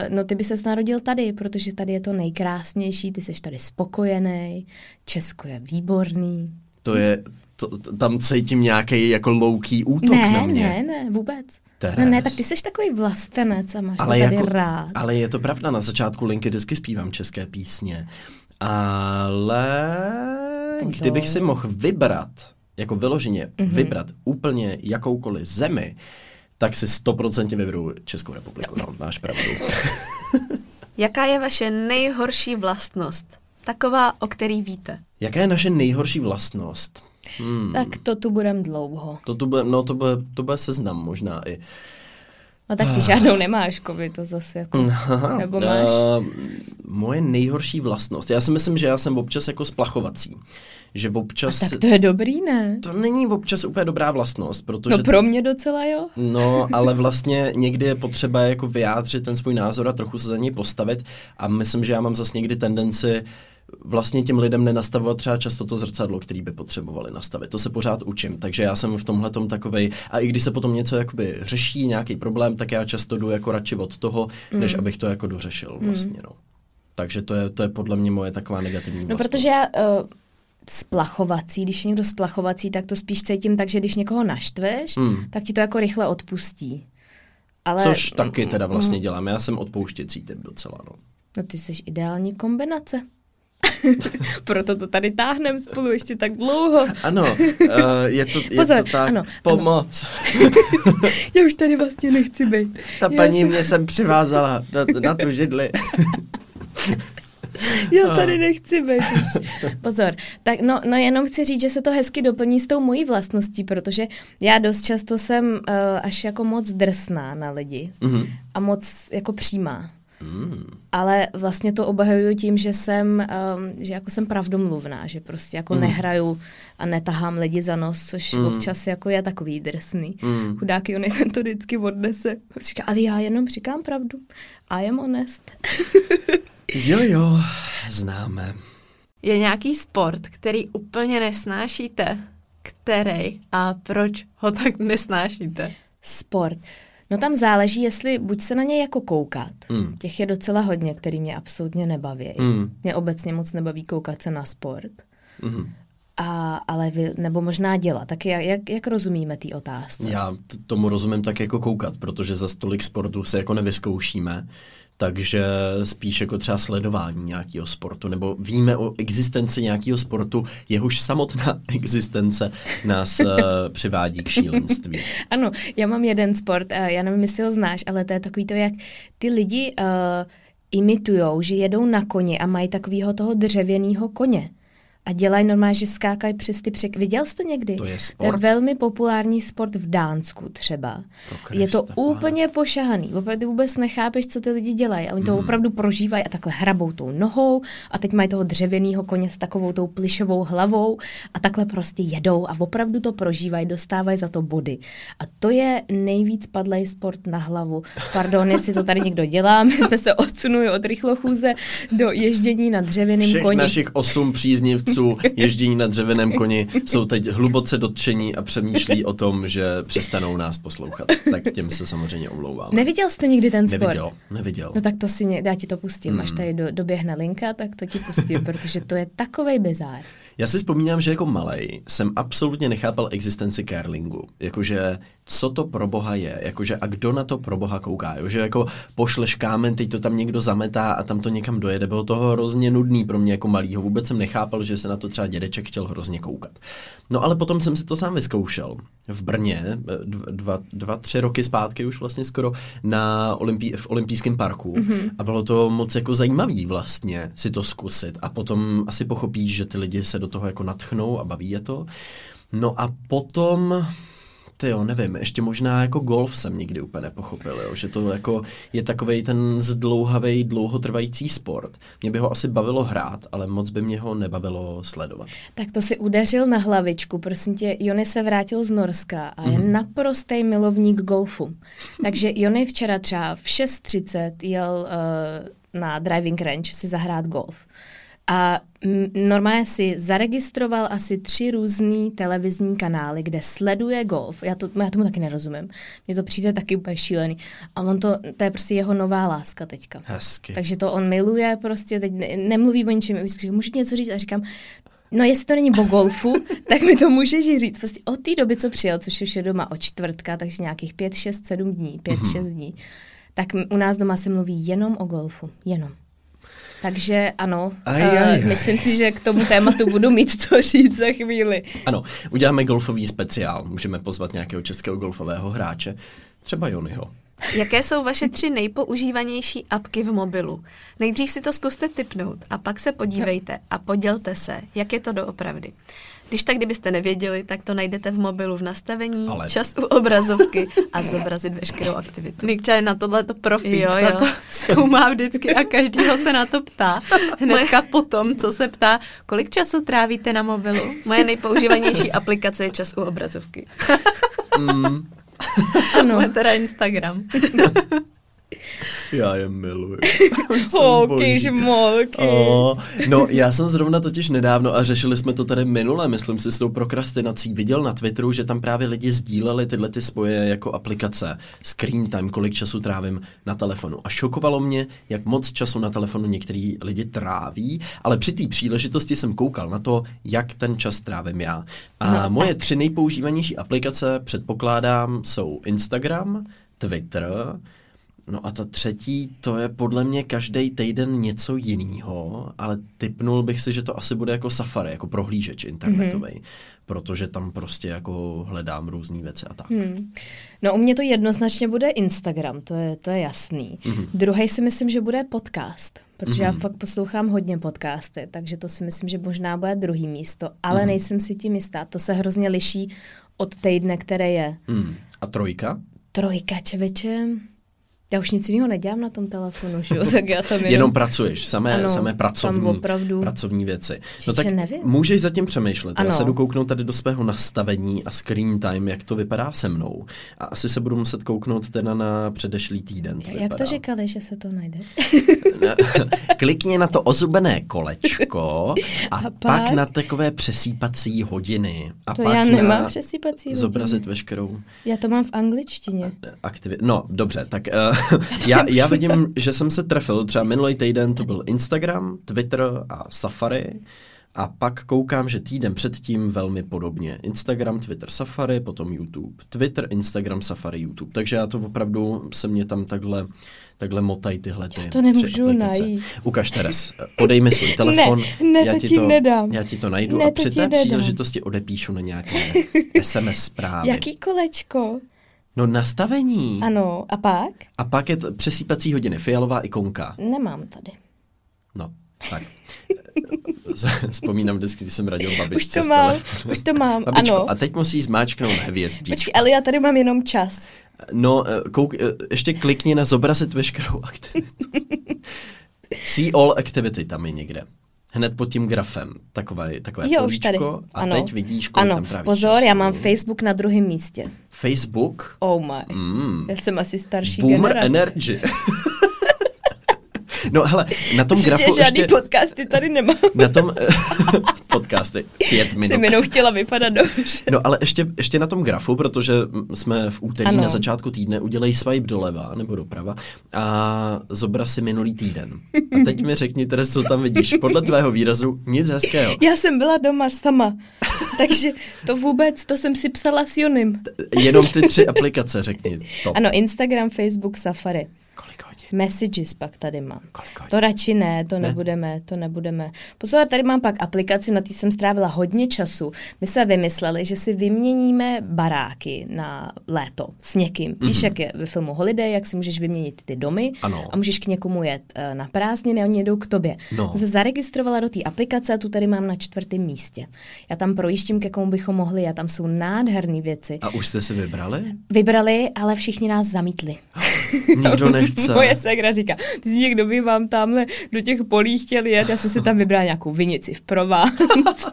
no ty by ses narodil tady, protože tady je to nejkrásnější, ty jsi tady spokojený, Česko je výborný. To je, to, tam cítím nějaký jako louký útok ne, na mě. Ne, ne, vůbec. Teres. No ne, tak ty jsi takový vlastenec a máš ale to tady jako, rád. Ale je to pravda, na začátku linky vždycky zpívám české písně. Ale Pozor. kdybych si mohl vybrat, jako vyloženě mm-hmm. vybrat úplně jakoukoliv zemi, tak si stoprocentně vyberu Českou republiku. No, máš pravdu. Jaká je vaše nejhorší vlastnost? Taková, o který víte. Jaká je naše nejhorší vlastnost? Hmm. Tak to tu budem dlouho. To tu bude, no to bude, to bude seznam možná i. No tak ty ah. žádnou nemáš, Kovi, to zase jako, nebo máš? Uh, moje nejhorší vlastnost, já si myslím, že já jsem občas jako splachovací. Že občas... A tak to je dobrý, ne? To není občas úplně dobrá vlastnost, protože... No pro mě docela jo. No, ale vlastně někdy je potřeba jako vyjádřit ten svůj názor a trochu se za něj postavit a myslím, že já mám zase někdy tendenci vlastně těm lidem nenastavovat třeba často to zrcadlo, který by potřebovali nastavit. To se pořád učím, takže já jsem v tomhle tom takovej, a i když se potom něco jakoby řeší, nějaký problém, tak já často jdu jako radši od toho, mm. než abych to jako dořešil mm. vlastně, no. Takže to je, to je podle mě moje taková negativní No, vlastnost. protože já uh, splachovací, když je někdo splachovací, tak to spíš cítím tak, že když někoho naštveš, mm. tak ti to jako rychle odpustí. Ale, Což taky teda vlastně mm. dělám. Já jsem odpouštěcí typ docela, no. No ty jsi ideální kombinace. Proto to tady táhnem spolu ještě tak dlouho. Ano, uh, je, to, je Pozor, to tak. Ano, Pomoc. Ano. Já už tady vlastně nechci být. Ta Já paní jsem... mě sem přivázala na, na tu židli. Já tady nechci být už. Pozor, tak no, no jenom chci říct, že se to hezky doplní s tou mojí vlastností, protože já dost často jsem uh, až jako moc drsná na lidi mm-hmm. a moc jako přímá. Hmm. Ale vlastně to obhajuju tím, že jsem, um, že jako jsem pravdomluvná, že prostě jako hmm. nehraju a netahám lidi za nos, což hmm. občas jako je takový drsný. Hmm. Chudáky, on to vždycky odnese. Říká, ale já jenom říkám pravdu. I am honest. jo, jo, známe. Je nějaký sport, který úplně nesnášíte? Který a proč ho tak nesnášíte? Sport. No tam záleží, jestli buď se na ně jako koukat. Mm. Těch je docela hodně, který mě absolutně nebaví. Mm. Mě obecně moc nebaví koukat se na sport. Mm. A, ale vy, nebo možná dělat. Tak jak, jak, jak rozumíme té otázce? Já tomu rozumím tak jako koukat, protože za stolik sportu se jako nevyzkoušíme takže spíš jako třeba sledování nějakého sportu, nebo víme o existenci nějakého sportu, jehož samotná existence nás uh, přivádí k šílenství. Ano, já mám jeden sport, uh, já nevím, jestli ho znáš, ale to je takový to, jak ty lidi uh, imitujou, že jedou na koni a mají takového toho dřevěného koně a dělají normálně, že skákají přes ty přek. Viděl jsi to někdy? To je sport? To je velmi populární sport v Dánsku třeba. To je to úplně pane. pošahaný. Opravdu vůbec nechápeš, co ty lidi dělají. A oni to mm. opravdu prožívají a takhle hrabou tou nohou a teď mají toho dřevěného koně s takovou tou plišovou hlavou a takhle prostě jedou a opravdu to prožívají, dostávají za to body. A to je nejvíc padlej sport na hlavu. Pardon, jestli to tady někdo dělá, my jsme se odsunuli od rychlochůze do ježdění na dřevěném koni. našich osm příznivců jezdců ježdění na dřevěném koni jsou teď hluboce dotčení a přemýšlí o tom, že přestanou nás poslouchat. Tak těm se samozřejmě omlouvám. Neviděl jste nikdy ten sport? Neviděl, neviděl. No tak to si, já ti to pustím, hmm. až tady do, doběhne linka, tak to ti pustím, protože to je takovej bizár. Já si vzpomínám, že jako malej jsem absolutně nechápal existenci curlingu. Jakože co to pro boha je, jakože a kdo na to pro boha kouká, jo? že jako pošleš kámen, teď to tam někdo zametá a tam to někam dojede, bylo to hrozně nudný pro mě jako malýho, vůbec jsem nechápal, že se na to třeba dědeček chtěl hrozně koukat. No ale potom jsem si to sám vyzkoušel v Brně, eh, dva, dva tři roky zpátky už vlastně skoro, na Olympí, v olympijském parku mm-hmm. a bylo to moc jako zajímavý vlastně si to zkusit a potom asi pochopíš, že ty lidi se do toho jako natchnou a baví je to. No a potom ty jo, nevím, ještě možná jako golf jsem nikdy úplně nepochopil, jo, že to jako je takový ten zdlouhavý, dlouhotrvající sport. Mě by ho asi bavilo hrát, ale moc by mě ho nebavilo sledovat. Tak to si udeřil na hlavičku, prosím tě, Jony se vrátil z Norska a je mm-hmm. naprostý milovník golfu. Takže Jony včera třeba v 6.30 jel uh, na driving range si zahrát golf. A normálně si zaregistroval asi tři různý televizní kanály, kde sleduje golf. Já, to, já tomu taky nerozumím. Mně to přijde taky úplně šílený. A on to, to je prostě jeho nová láska teďka. Hezky. Takže to on miluje prostě, teď ne, nemluví o ničem. Můžu něco říct a říkám, No jestli to není o golfu, tak mi to můžeš říct. Prostě od té doby, co přijel, což už je doma od čtvrtka, takže nějakých pět, šest, sedm dní, pět, mm-hmm. šest dní, tak u nás doma se mluví jenom o golfu. Jenom. Takže ano, aj, aj, aj. Uh, myslím si, že k tomu tématu budu mít co říct za chvíli. Ano, uděláme golfový speciál. Můžeme pozvat nějakého českého golfového hráče, třeba Jonyho. Jaké jsou vaše tři nejpoužívanější apky v mobilu? Nejdřív si to zkuste typnout a pak se podívejte a podělte se, jak je to doopravdy. Když tak, kdybyste nevěděli, tak to najdete v mobilu v nastavení, Ale... čas u obrazovky a zobrazit veškerou aktivitu. Nikča je na tohle to profil, jo, jo. to zkoumá vždycky a každýho se na to ptá. Hnedka Moje... potom, co se ptá, kolik času trávíte na mobilu? Moje nejpoužívanější aplikace je čas u obrazovky. mm. Ano. Moje teda Instagram. Já je miluji. Holky, žmolky. Oh, no, já jsem zrovna totiž nedávno a řešili jsme to tady minule, myslím si, s tou prokrastinací. Viděl na Twitteru, že tam právě lidi sdíleli tyhle ty spoje jako aplikace. Screen time, kolik času trávím na telefonu. A šokovalo mě, jak moc času na telefonu některý lidi tráví, ale při té příležitosti jsem koukal na to, jak ten čas trávím já. A no, moje tři nejpoužívanější aplikace, předpokládám, jsou Instagram, Twitter, No a ta třetí, to je podle mě každý týden něco jiného, ale typnul bych si, že to asi bude jako Safari, jako prohlížeč internetový, mm-hmm. protože tam prostě jako hledám různé věci a tak. Hmm. No u mě to jednoznačně bude Instagram, to je, to je jasný. Mm-hmm. Druhý si myslím, že bude podcast, protože mm-hmm. já mhm. fakt poslouchám hodně podcasty, takže to si myslím, že možná bude druhý místo, ale mm-hmm. nejsem si tím jistá, to se hrozně liší od týdne, které je. Mm. A trojka? Trojka, čeveče. Já už nic jiného nedělám na tom telefonu, že jo? Tak já tam jenom... jenom pracuješ, samé, ano, samé pracovní, opravdu... pracovní věci. No tak nevím. můžeš zatím přemýšlet. Ano. Já se jdu kouknout tady do svého nastavení a screen time, jak to vypadá se mnou. A asi se budu muset kouknout teda na předešlý týden. To jak vypadá. to říkali, že se to najde? Klikni na to ozubené kolečko a, a pak? pak na takové přesýpací hodiny. A to pak já nemám přesýpací hodiny. Zobrazit veškerou... Já to mám v angličtině. Aktivi- no, dobře, tak uh, já, já vidím, že jsem se trefil, třeba minulý týden to byl Instagram, Twitter a Safari. A pak koukám, že týden předtím velmi podobně. Instagram, Twitter, Safari, potom YouTube. Twitter, Instagram, Safari, YouTube. Takže já to opravdu se mě tam takhle, takhle motají tyhle ty Já to nemůžu najít. Ukaž Teres, podej mi svůj telefon. Ne, ne já to ti to, nedám. Já ti to najdu ne, a při té příležitosti odepíšu na nějaké SMS zprávy. Jaký kolečko? No nastavení. Ano, a pak? A pak je t- přesýpací hodiny, fialová ikonka. Nemám tady. No, tak. Vzpomínám vždycky, když jsem radil babičce Už to mám, už to mám, Babičko, ano. a teď musí zmáčknout hvězdičku. Počkej, ale já tady mám jenom čas. No, eh, kouk, eh, ještě klikni na zobrazit veškerou aktivitu. See all activity tam je někde. Hned pod tím grafem. Takové, takové Jo, už políčko tady. a Ano. teď vidíš, kolik Ano, tam trávíš pozor, času. já mám Facebook na druhém místě. Facebook? Oh my. Mm. Já jsem asi starší Boomer generace. Energy. no hele, na tom Myslím, grafu že žádný ještě... podcasty tady nemám. Na tom podcasty, pět minut. Jsem jenom chtěla vypadat dobře. No ale ještě, ještě na tom grafu, protože jsme v úterý Ano. na začátku týdne, udělej swipe doleva nebo doprava a zobraz si minulý týden. A teď mi řekni teda, co tam vidíš. Podle tvého výrazu nic hezkého. Já jsem byla doma sama, takže to vůbec, to jsem si psala s Jonym. Jenom ty tři aplikace řekni to. Ano, Instagram, Facebook, Safari. Kolik? Messages pak tady mám. Kolik hodin? To radši ne, to Ne? nebudeme, to nebudeme. Pozor, tady mám pak aplikaci, na té jsem strávila hodně času. My jsme vymysleli, že si vyměníme baráky na léto s někým. Mm-hmm. Víš, jak je ve filmu Holiday, jak si můžeš vyměnit ty domy Ano. a můžeš k někomu jet eh, na prázdniny a oni jedou k tobě. No. Jsem zaregistrovala do té aplikace a tu tady mám na čtvrtém místě. Já tam projíždím, ke komu bychom mohli a tam jsou nádherné věci. A už jste si vybrali? Vybrali, ale všichni nás zamítli. Nikdo nechce. Moje ségra říká, myslíte, kdo by vám tamhle do těch polí chtěl jet? Já jsem si tam vybrala nějakou vinici v Provence.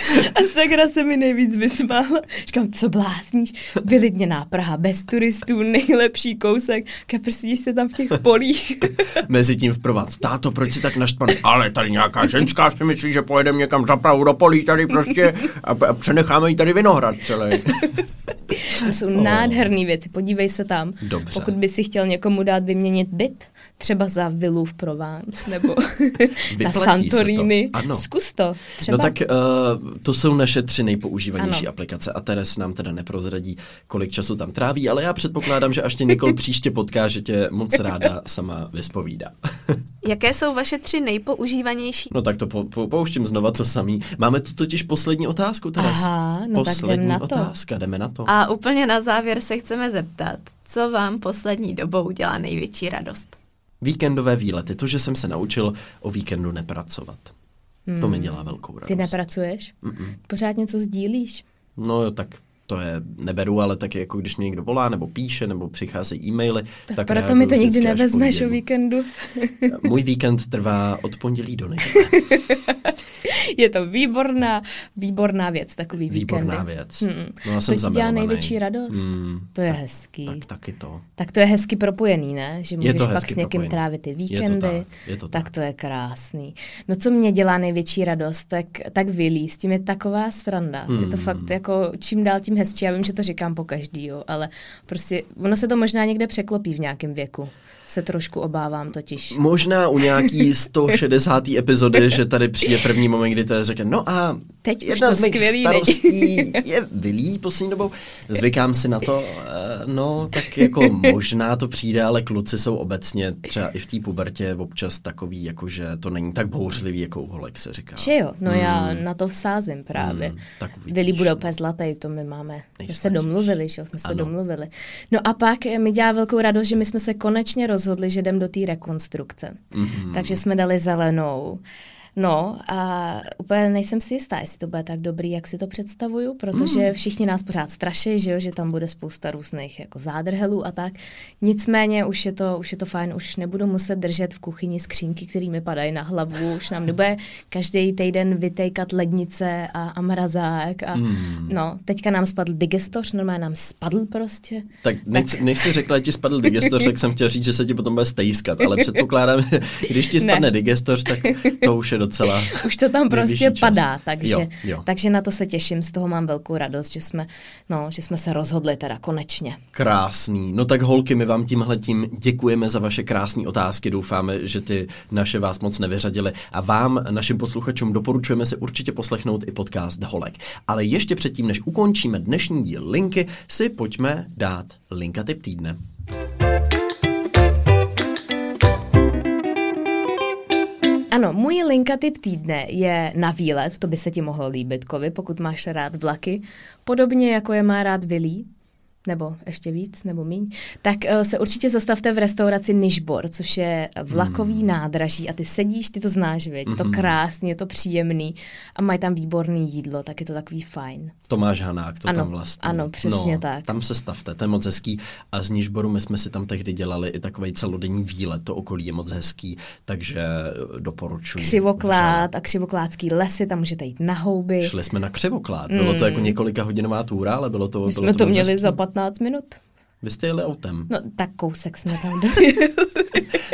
A ségra se mi nejvíc vysmála. Říkám, co blázníš? Vylidněná Praha, bez turistů, nejlepší kousek. Kaprsíš se tam v těch polích. Mezi tím v Provence. Táto, proč jsi tak naštvaný? Ale tady nějaká ženská si myslí, že pojedeme někam za Prahu do polí tady prostě a, a přenecháme jí tady vinohrad celý. Tam jsou nádherné věci, podívej se tam. Dobře. Pokud by si chtěl někomu dát vyměnit byt, třeba za vilu v Provence nebo na to. Santorini. Ano. Zkus to. Třeba. No tak uh, to jsou naše tři nejpoužívanější Ano. aplikace a Teres nám teda neprozradí, kolik času tam tráví, ale já předpokládám, že až tě Nikol příště potká, že tě moc ráda sama vyspovídá. Jaké jsou vaše tři nejpoužívanější? no tak to po, po, pouštím znova co samý. Máme tu totiž poslední otázku, Teres. Aha, no tak jdem poslední na to. otázka, jdeme na to. A úplně na závěr se chceme zeptat, co vám poslední dobou dělá největší radost? Víkendové výlety, to, že jsem se naučil o víkendu nepracovat. To mi dělá velkou radost. Ty nepracuješ? Mm-mm. Pořád něco sdílíš? No jo, tak to je, neberu, ale tak jako když mě někdo volá, nebo píše, nebo přicházejí e-maily, tak, Tak proto mi to nikdy nevezmeš o víkendu. Můj víkend trvá od pondělí do neděle. Je to výborná, výborná věc, takový Výborná víkendy. věc. Mm. No, já to jsem ti dělá největší radost. Mm, To je hezký. tak taky to. Tak to je hezky propojený, ne? Že můžeš to pak s někým propojený. trávit ty Je to víkendy. tak, je to tak tak. to je krásný. No co mě dělá největší radost, tak, tak Willy, s tím je taková sranda. Je to Hmm. fakt jako čím dál tím hezčí. Já vím, že to říkám po každý, jo, ale prostě ono se to možná někde překlopí v nějakém věku. Se trošku obávám totiž. Možná u nějaký 160. epizody, že tady přijde první moment, kdy to řekne, no a Teď už jedna to z mých starostí je vylí poslední dobou. Zvykám si na to, no tak jako možná to přijde, ale kluci jsou obecně třeba i v té pubertě občas takový, jako že to není tak bouřlivý, jako u holek se říká. Že jo, no já na to vsázím právě. Hmm, tak uvidíš. Vili bude úplně zlatý, to my máme. My se domluvili, že jo, jsme se Ano. domluvili. No a pak eh, mi dělá velkou radost, že my jsme se konečně rozhodli, že jdem do té rekonstrukce. Mhm. Mm-hmm. Takže jsme dali zelenou. No a úplně nejsem si jistá, jestli to bude tak dobrý, jak si to představuju, protože mm. všichni nás pořád straší, že, jo, že tam bude spousta různých jako zádrhelů a tak. Nicméně už je, to, už je to fajn, už nebudu muset držet v kuchyni skřínky, které mi padají na hlavu, už nám nebude každý týden vytejkat lednice a, a mrazák. A, mm. No, teďka nám spadl digestoř, normálně nám spadl prostě. Tak než, tak... než jsi řekla, že ti spadl digestoř, tak jsem chtěl říct, že se ti potom bude stejskat, ale předpokládám, že když ti spadne ne. digestoř, tak to už je docela Už to tam prostě padá, takže, jo, jo. takže na to se těším, z toho mám velkou radost, že jsme, no, že jsme se rozhodli teda konečně. Krásný. No tak holky, my vám tímhle tím děkujeme za vaše krásné otázky, doufáme, že ty naše vás moc nevyřadily a vám, našim posluchačům, doporučujeme si určitě poslechnout i podcast Holek. Ale ještě předtím, než ukončíme dnešní díl linky, si pojďme dát linka tip týdne. Ano, můj linka typ týdne je na výlet, to by se ti mohlo líbit, Kovi, pokud máš rád vlaky. Podobně jako je má rád Vilí, nebo ještě víc, nebo míň, tak uh, se určitě zastavte v restauraci Nižbor, což je vlakový hmm. nádraží a ty sedíš, ty to znáš, věď, mm-hmm. to mhm. krásný, je to příjemný a mají tam výborný jídlo, tak je to takový fajn. Tomáš Hanák to ano, tam vlastně. Ano, přesně no, tak. Tam se stavte, to je moc hezký a z Nižboru my jsme si tam tehdy dělali i takový celodenní výlet, to okolí je moc hezký, takže eh, doporučuji. Křivoklád a křivokládský lesy, tam můžete jít na houby. Šli jsme na Křivoklád, bylo mm. to jako několika hodinová túra, ale bylo to My bylo jsme to, to měli za 15 minut. Vy jste jeli autem. No tak kousek jsme tam dojeli.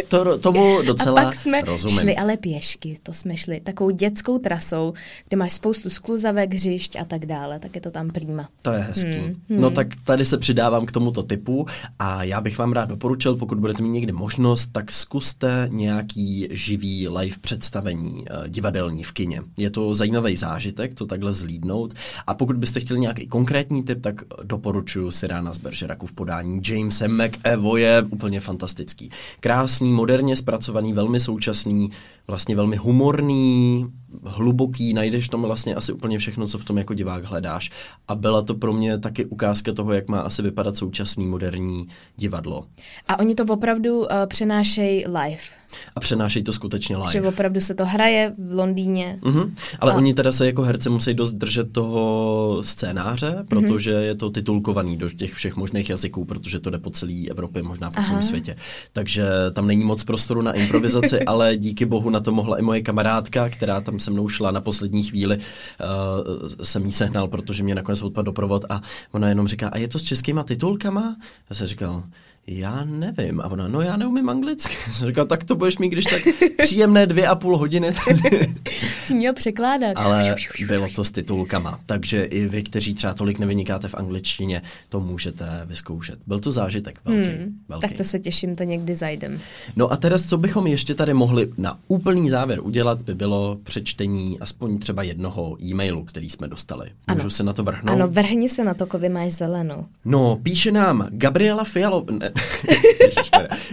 to, tomu docela A pak jsme rozumím. šli ale pěšky, to jsme šli takovou dětskou trasou, kde máš spoustu skluzavek, hřišť a tak dále, tak je to tam prýma. To je hezký. Hmm, hmm. No tak tady se přidávám k tomuto typu a já bych vám rád doporučil, pokud budete mít někdy možnost, tak zkuste nějaký živý live představení uh, divadelní v kině. Je to zajímavý zážitek, to takhle zlídnout a pokud byste chtěli nějaký konkrétní tip, tak doporučuji si rána z Beržeraku v podání Jamesem McEvoye, úplně fantastický. Krásný, moderně zpracovaný, velmi současný, vlastně velmi humorný, hluboký, najdeš tam vlastně asi úplně všechno, co v tom jako divák hledáš. A byla to pro mě taky ukázka toho, jak má asi vypadat současný moderní divadlo. A oni to opravdu uh, přenášejí live. A přenášejí to skutečně live. Že opravdu se to hraje v Londýně. Uh-huh. Ale a... oni teda se jako herci musí dost držet toho scénáře, mhm. protože uh-huh. je to titulkovaný do těch všech možných jazyků, protože to jde po celé Evropě, možná po celém světě. Takže tam není moc prostoru na improvizaci, ale díky bohu na to mohla i moje kamarádka, která tam se mnou šla na poslední chvíli. Uh, jsem jí sehnal, protože mě nakonec odpadl doprovod a ona jenom říká, a je to s českýma titulkama? Já jsem říkal, já nevím. A ona, no já neumím anglicky. Jsem říkal, tak to budeš mít, když tak příjemné dvě a půl hodiny. Jsi měl překládat. Ale bylo to s titulkama, takže i vy, kteří třeba tolik nevynikáte v angličtině, to můžete vyzkoušet. Byl to zážitek velký. Hmm, velký. Tak to se těším, to někdy zajdem. No a teraz, co bychom ještě tady mohli na úplný závěr udělat, by bylo přečtení aspoň třeba jednoho e-mailu, který jsme dostali. Můžu ano. se na to vrhnout? Ano, vrhni se na to, kovy máš zelenou. No, píše nám Gabriela Fialo...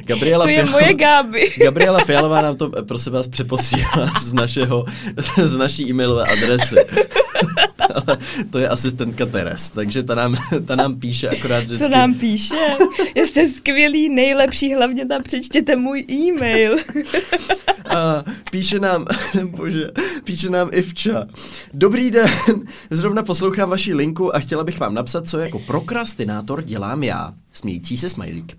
Gabriela to je Fialová, moje Gabi. Gabriela Fialová nám to, prosím vás, přeposílá z, našeho, z naší e-mailové adresy. Ale to je asistentka Teres, takže ta nám, ta nám píše akorát vždycky. Co nám píše? Jste skvělý, nejlepší, hlavně tam přečtěte můj e-mail. A píše nám, bože, píše nám Ivča. Dobrý den, zrovna poslouchám vaši linku a chtěla bych vám napsat, co jako prokrastinátor dělám já. Smějící se smajlík.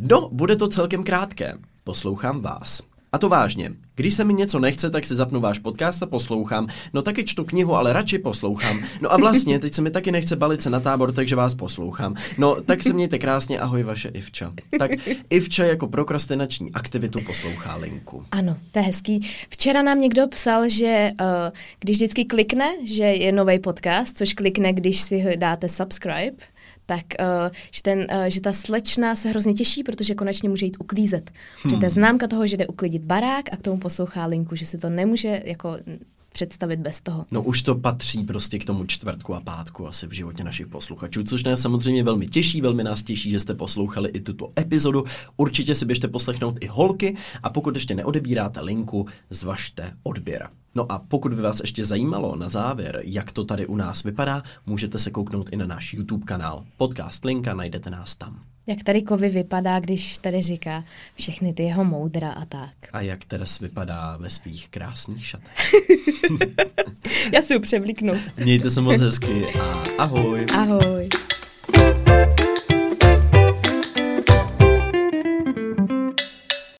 No, bude to celkem krátké. Poslouchám vás. A to vážně. Když se mi něco nechce, tak si zapnu váš podcast a poslouchám. No taky čtu knihu, ale radši poslouchám. No a vlastně, teď se mi taky nechce balit se na tábor, takže vás poslouchám. No, tak se mějte krásně, ahoj vaše Ivča. Tak Ivča jako prokrastinační aktivitu poslouchá linku. Ano, to je hezký. Včera nám někdo psal, že uh, když vždycky klikne, že je nový podcast, což klikne, když si dáte subscribe, tak uh, že, ten, uh, že ta slečna se hrozně těší, protože konečně může jít uklízet. Hmm. Že to je známka toho, že jde uklidit barák a k tomu poslouchá linku, že si to nemůže jako představit bez toho. No už to patří prostě k tomu čtvrtku a pátku asi v životě našich posluchačů, což nás samozřejmě velmi těší, velmi nás těší, že jste poslouchali i tuto epizodu. Určitě si běžte poslechnout i holky a pokud ještě neodebíráte linku, zvažte odběr. No a pokud by vás ještě zajímalo na závěr, jak to tady u nás vypadá, můžete se kouknout i na náš YouTube kanál. Podcast linka, najdete nás tam. Jak tady Kovy vypadá, když tady říká všechny ty jeho moudra a tak. A jak Teres vypadá ve svých krásných šatech. Já si ho převlíknu. Mějte se moc hezky a ahoj. Ahoj.